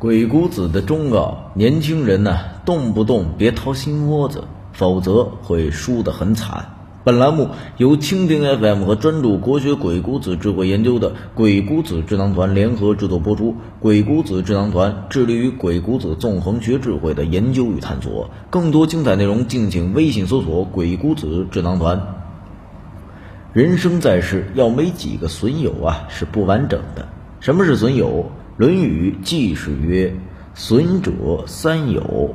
鬼谷子的忠告：年轻人呢，动不动别掏心窝子，否则会输得很惨。本栏目由蜻蜓 FM 和专注国学鬼谷子智慧研究的鬼谷子智囊团联合制作播出。鬼谷子智囊团致力于鬼谷子纵横学智慧的研究与探索。更多精彩内容，敬请微信搜索“鬼谷子智囊团”。人生在世，要没几个损友啊，是不完整的。什么是损友？《论语·记事》曰：“损者三友，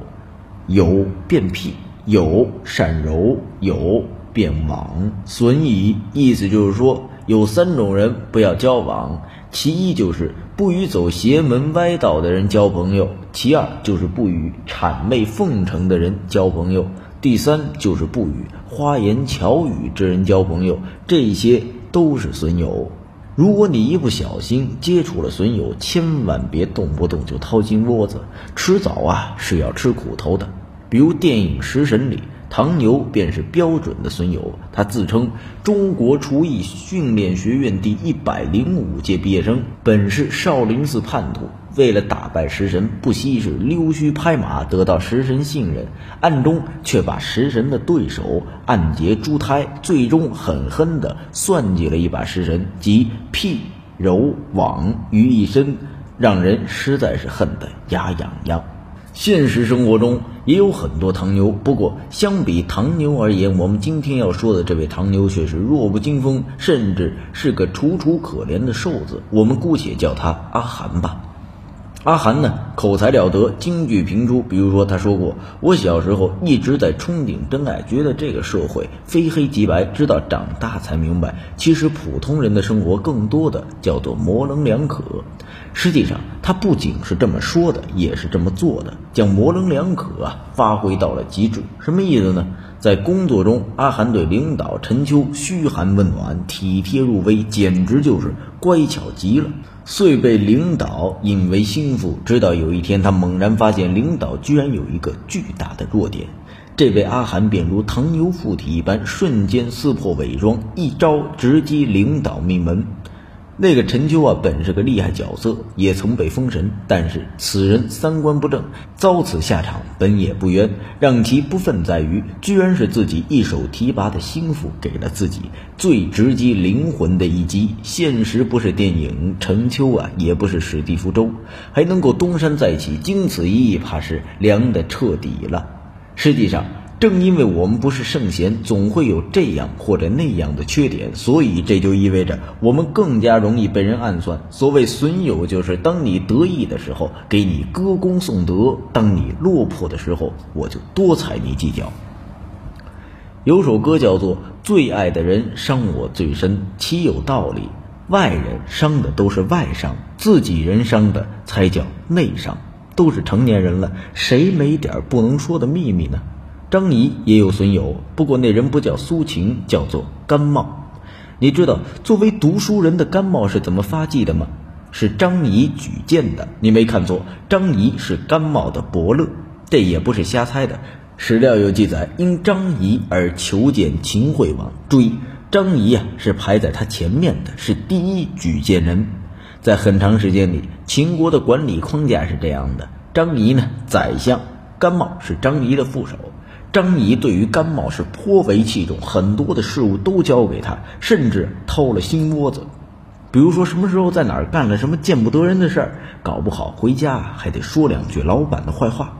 友变辟，友善柔，友变往。损矣。”意思就是说，有三种人不要交往：其一就是不与走邪门歪道的人交朋友；其二就是不与谄媚奉承的人交朋友；第三就是不与花言巧语之人交朋友。这些都是损友。如果你一不小心接触了损友，千万别动不动就掏心窝子，迟早啊是要吃苦头的。比如电影《食神》里，唐牛便是标准的损友。他自称中国厨艺训练学院第一百零五届毕业生，本是少林寺叛徒。为了打败食神，不惜是溜须拍马，得到食神信任，暗中却把食神的对手暗结珠胎，最终狠狠地算计了一把食神，集辟柔网于一身，让人实在是恨得牙痒痒。现实生活中也有很多唐牛，不过相比唐牛而言，我们今天要说的这位唐牛却是弱不禁风，甚至是个楚楚可怜的瘦子。我们姑且叫他阿寒吧。阿寒呢，口才了得，京剧频出。比如说，他说过：“我小时候一直在憧憬真爱，觉得这个社会非黑即白，直到长大才明白，其实普通人的生活更多的叫做模棱两可。”实际上，他不仅是这么说的，也是这么做的，将模棱两可啊发挥到了极致。什么意思呢？在工作中，阿寒对领导陈秋嘘寒问暖，体贴入微，简直就是乖巧极了。遂被领导引为心腹。直到有一天，他猛然发现领导居然有一个巨大的弱点，这位阿寒便如唐牛附体一般，瞬间撕破伪装，一招直击领导命门。那个陈秋啊，本是个厉害角色，也曾被封神，但是此人三观不正，遭此下场本也不冤。让其不忿在于，居然是自己一手提拔的心腹给了自己最直击灵魂的一击。现实不是电影，陈秋啊也不是史蒂夫周，还能够东山再起，经此一役，怕是凉的彻底了。实际上。正因为我们不是圣贤，总会有这样或者那样的缺点，所以这就意味着我们更加容易被人暗算。所谓损友，就是当你得意的时候给你歌功颂德，当你落魄的时候我就多踩你几脚。有首歌叫做《最爱的人伤我最深》，其有道理。外人伤的都是外伤，自己人伤的才叫内伤。都是成年人了，谁没点不能说的秘密呢？张仪也有损友，不过那人不叫苏秦，叫做甘茂。你知道作为读书人的甘茂是怎么发迹的吗？是张仪举荐的。你没看错，张仪是甘茂的伯乐。这也不是瞎猜的，史料有记载，因张仪而求见秦惠王。注意，张仪啊是排在他前面的，是第一举荐人。在很长时间里，秦国的管理框架是这样的：张仪呢，宰相；甘茂是张仪的副手。张仪对于甘茂是颇为器重，很多的事物都交给他，甚至掏了心窝子。比如说什么时候在哪儿干了什么见不得人的事儿，搞不好回家还得说两句老板的坏话。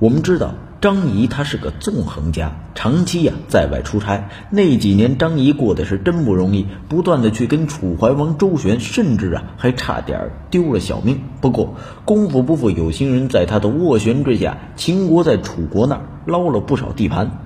我们知道张仪他是个纵横家，长期呀在外出差，那几年张仪过得是真不容易，不断的去跟楚怀王周旋，甚至啊还差点丢了小命。不过功夫不负有心人，在他的斡旋之下，秦国在楚国那儿。捞了不少地盘，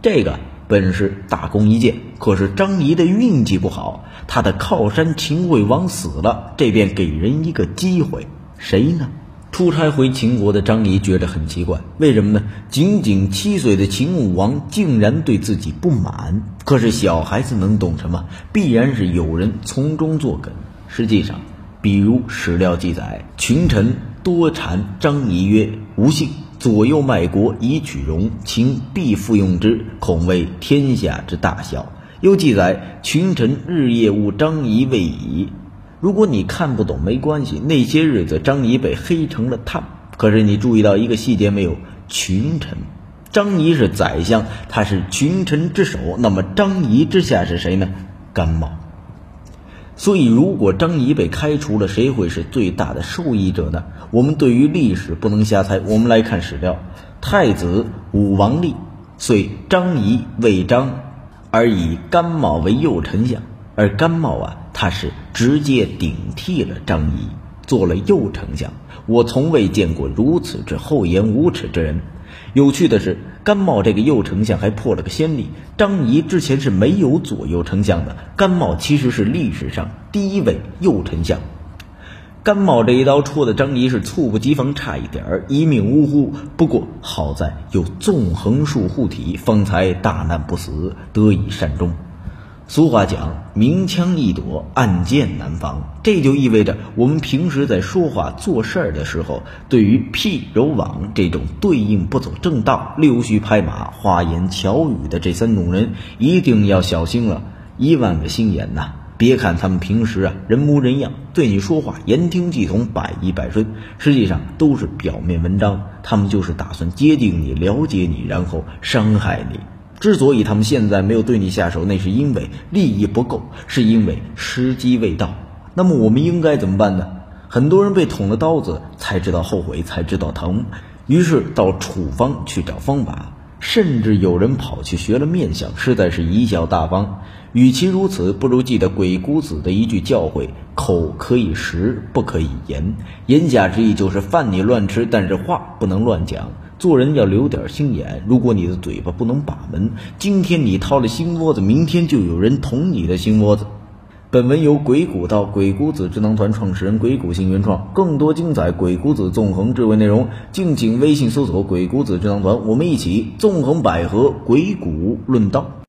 这个本是大功一件。可是张仪的运气不好，他的靠山秦惠王死了，这便给人一个机会，谁呢？出差回秦国的张仪觉得很奇怪，为什么呢？仅仅七岁的秦武王竟然对自己不满。可是小孩子能懂什么？必然是有人从中作梗。实际上，比如史料记载，群臣多谗张仪曰：“无信。”左右卖国以取荣，秦必复用之，恐为天下之大笑。又记载群臣日夜务张仪未已，如果你看不懂没关系，那些日子张仪被黑成了炭。可是你注意到一个细节没有？群臣，张仪是宰相，他是群臣之首。那么张仪之下是谁呢？甘茂。所以如果张仪被开除了，谁会是最大的受益者呢？我们对于历史不能瞎猜，我们来看史料。太子武王立，遂张仪为张，而以甘茂为右丞相。而甘茂啊，他是直接顶替了张仪，做了右丞相。我从未见过如此之厚颜无耻之人。有趣的是，甘茂这个右丞相还破了个先例：张仪之前是没有左右丞相的，甘茂其实是历史上第一位右丞相。甘茂这一刀戳的张仪是猝不及防，差一点儿一命呜呼。不过好在有纵横术护体，方才大难不死，得以善终。俗话讲，明枪易躲，暗箭难防。这就意味着，我们平时在说话做事儿的时候，对于辟柔网这种对应不走正道、溜须拍马、花言巧语的这三种人，一定要小心了。一万个心眼呐！别看他们平时啊人模人样，对你说话言听计从，百依百顺，实际上都是表面文章。他们就是打算接近你、了解你，然后伤害你。之所以他们现在没有对你下手，那是因为利益不够，是因为时机未到。那么我们应该怎么办呢？很多人被捅了刀子才知道后悔，才知道疼，于是到处方去找方法，甚至有人跑去学了面相，实在是贻笑大方。与其如此，不如记得鬼谷子的一句教诲：口可以食，不可以言。言下之意就是饭你乱吃，但是话不能乱讲。做人要留点心眼，如果你的嘴巴不能把门，今天你掏了心窝子，明天就有人捅你的心窝子。本文由鬼谷道鬼谷子智囊团创始人鬼谷星原创，更多精彩鬼谷子纵横智慧内容，敬请微信搜索“鬼谷子智囊团”，我们一起纵横捭阖，鬼谷论道。